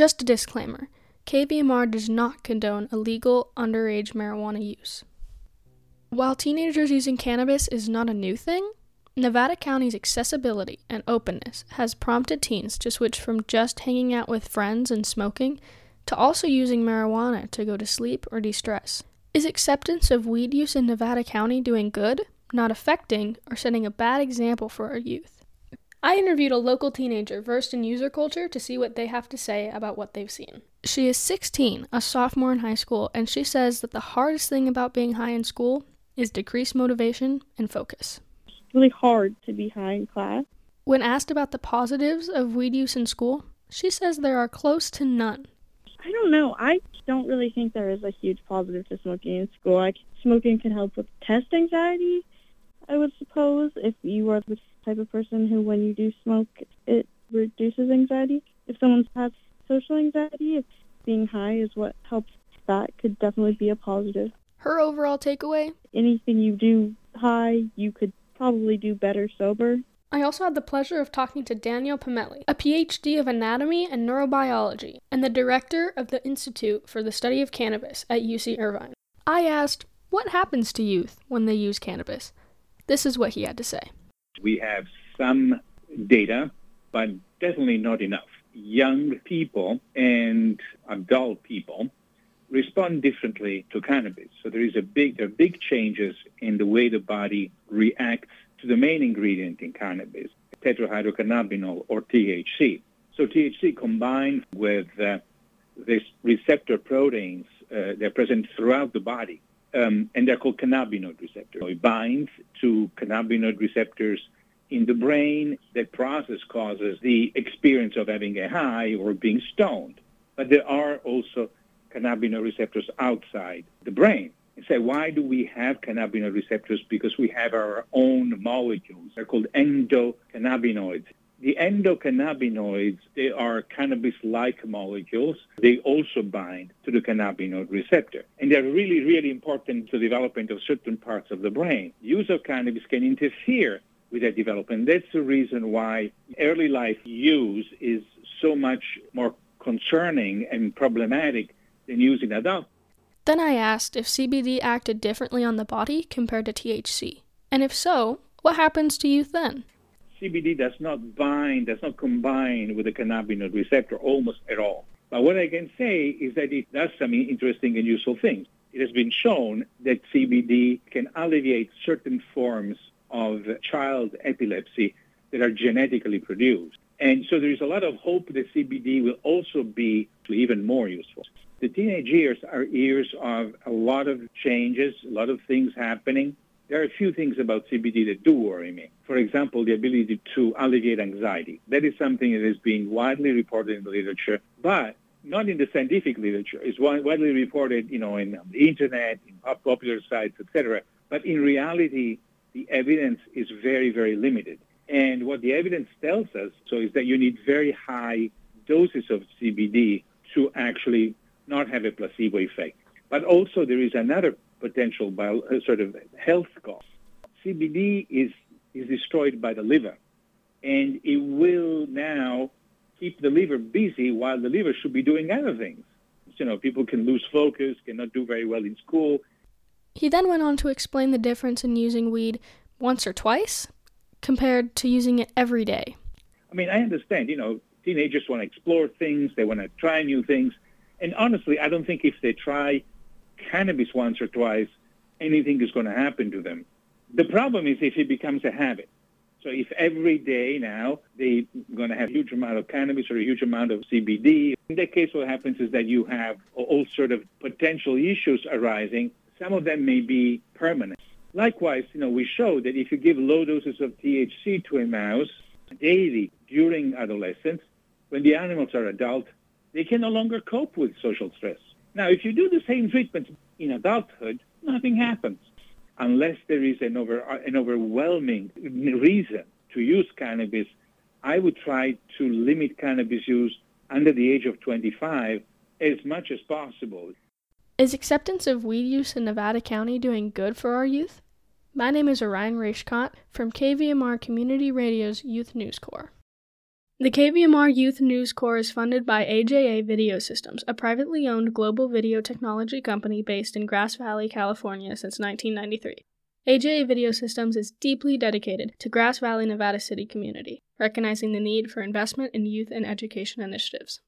Just a disclaimer KVMR does not condone illegal underage marijuana use. While teenagers using cannabis is not a new thing, Nevada County's accessibility and openness has prompted teens to switch from just hanging out with friends and smoking to also using marijuana to go to sleep or de stress. Is acceptance of weed use in Nevada County doing good, not affecting, or setting a bad example for our youth? I interviewed a local teenager versed in user culture to see what they have to say about what they've seen. She is 16, a sophomore in high school, and she says that the hardest thing about being high in school is decreased motivation and focus. It's really hard to be high in class. When asked about the positives of weed use in school, she says there are close to none. I don't know. I don't really think there is a huge positive to smoking in school. Like smoking can help with test anxiety, I would suppose, if you are the type of person who, when you do smoke, it reduces anxiety. If someone has social anxiety, if being high is what helps that, could definitely be a positive. Her overall takeaway Anything you do high, you could probably do better sober. I also had the pleasure of talking to Daniel Piomelli, a PhD of anatomy and neurobiology, and the director of the Institute for the Study of Cannabis at UC Irvine. I asked, What happens to youth when they use cannabis? This is what he had to say. We have some data, but definitely not enough. Young people and adult people respond differently to cannabis. So there is a big, there are big changes in the way the body reacts to the main ingredient in cannabis, tetrahydrocannabinol or THC. So THC combined with uh, these receptor proteins, uh, they're present throughout the body, um, and they're called cannabinoid receptors. It binds to cannabinoid receptors in the brain. That process causes the experience of having a high or being stoned. But there are also cannabinoid receptors outside the brain. You say, why do we have cannabinoid receptors? Because we have our own molecules. They're called endocannabinoids. The endocannabinoids, they are cannabis-like molecules. They also bind to the cannabinoid receptor. And they're really, really important to development of certain parts of the brain. Use of cannabis can interfere with that development. That's the reason why early life use is so much more concerning and problematic than using adult. Then I asked if CBD acted differently on the body compared to THC. And if so, what happens to youth then? CBD does not bind, does not combine with the cannabinoid receptor almost at all. But what I can say is that it does some interesting and useful things. It has been shown that CBD can alleviate certain forms of child epilepsy that are genetically produced. And so there is a lot of hope that CBD will also be even more useful. The teenage years are years of a lot of changes, a lot of things happening. There are a few things about CBD that do worry me. For example, the ability to alleviate anxiety. That is something that is being widely reported in the literature, but not in the scientific literature. It's widely reported, you know, in the internet, in popular sites, etc. But in reality, the evidence is very, very limited. And what the evidence tells us so is that you need very high doses of CBD to actually not have a placebo effect. But also there is another potential bio, uh, sort of health cost. CBD is, is destroyed by the liver, and it will now keep the liver busy while the liver should be doing other things. You know, people can lose focus, cannot do very well in school. He then went on to explain the difference in using weed once or twice compared to using it every day. I mean, I understand, you know, teenagers want to explore things, they want to try new things. And honestly, I don't think if they try cannabis once or twice, anything is going to happen to them. The problem is if it becomes a habit. So if every day now they're going to have a huge amount of cannabis or a huge amount of CBD, in that case what happens is that you have all sort of potential issues arising. Some of them may be permanent. Likewise, you know, we show that if you give low doses of THC to a mouse daily during adolescence, when the animals are adult, they can no longer cope with social stress. Now, if you do the same treatment in adulthood, nothing happens unless there is an, over, an overwhelming reason to use cannabis. I would try to limit cannabis use under the age of 25 as much as possible. Is acceptance of weed use in Nevada County doing good for our youth? My name is Orion Raiche-Kott from KVMR Community Radio's Youth News Corps. The KVMR Youth News Corps is funded by AJA Video Systems, a privately owned global video technology company based in Grass Valley, California since 1993. AJA Video Systems is deeply dedicated to Grass Valley, Nevada City community, recognizing the need for investment in youth and education initiatives.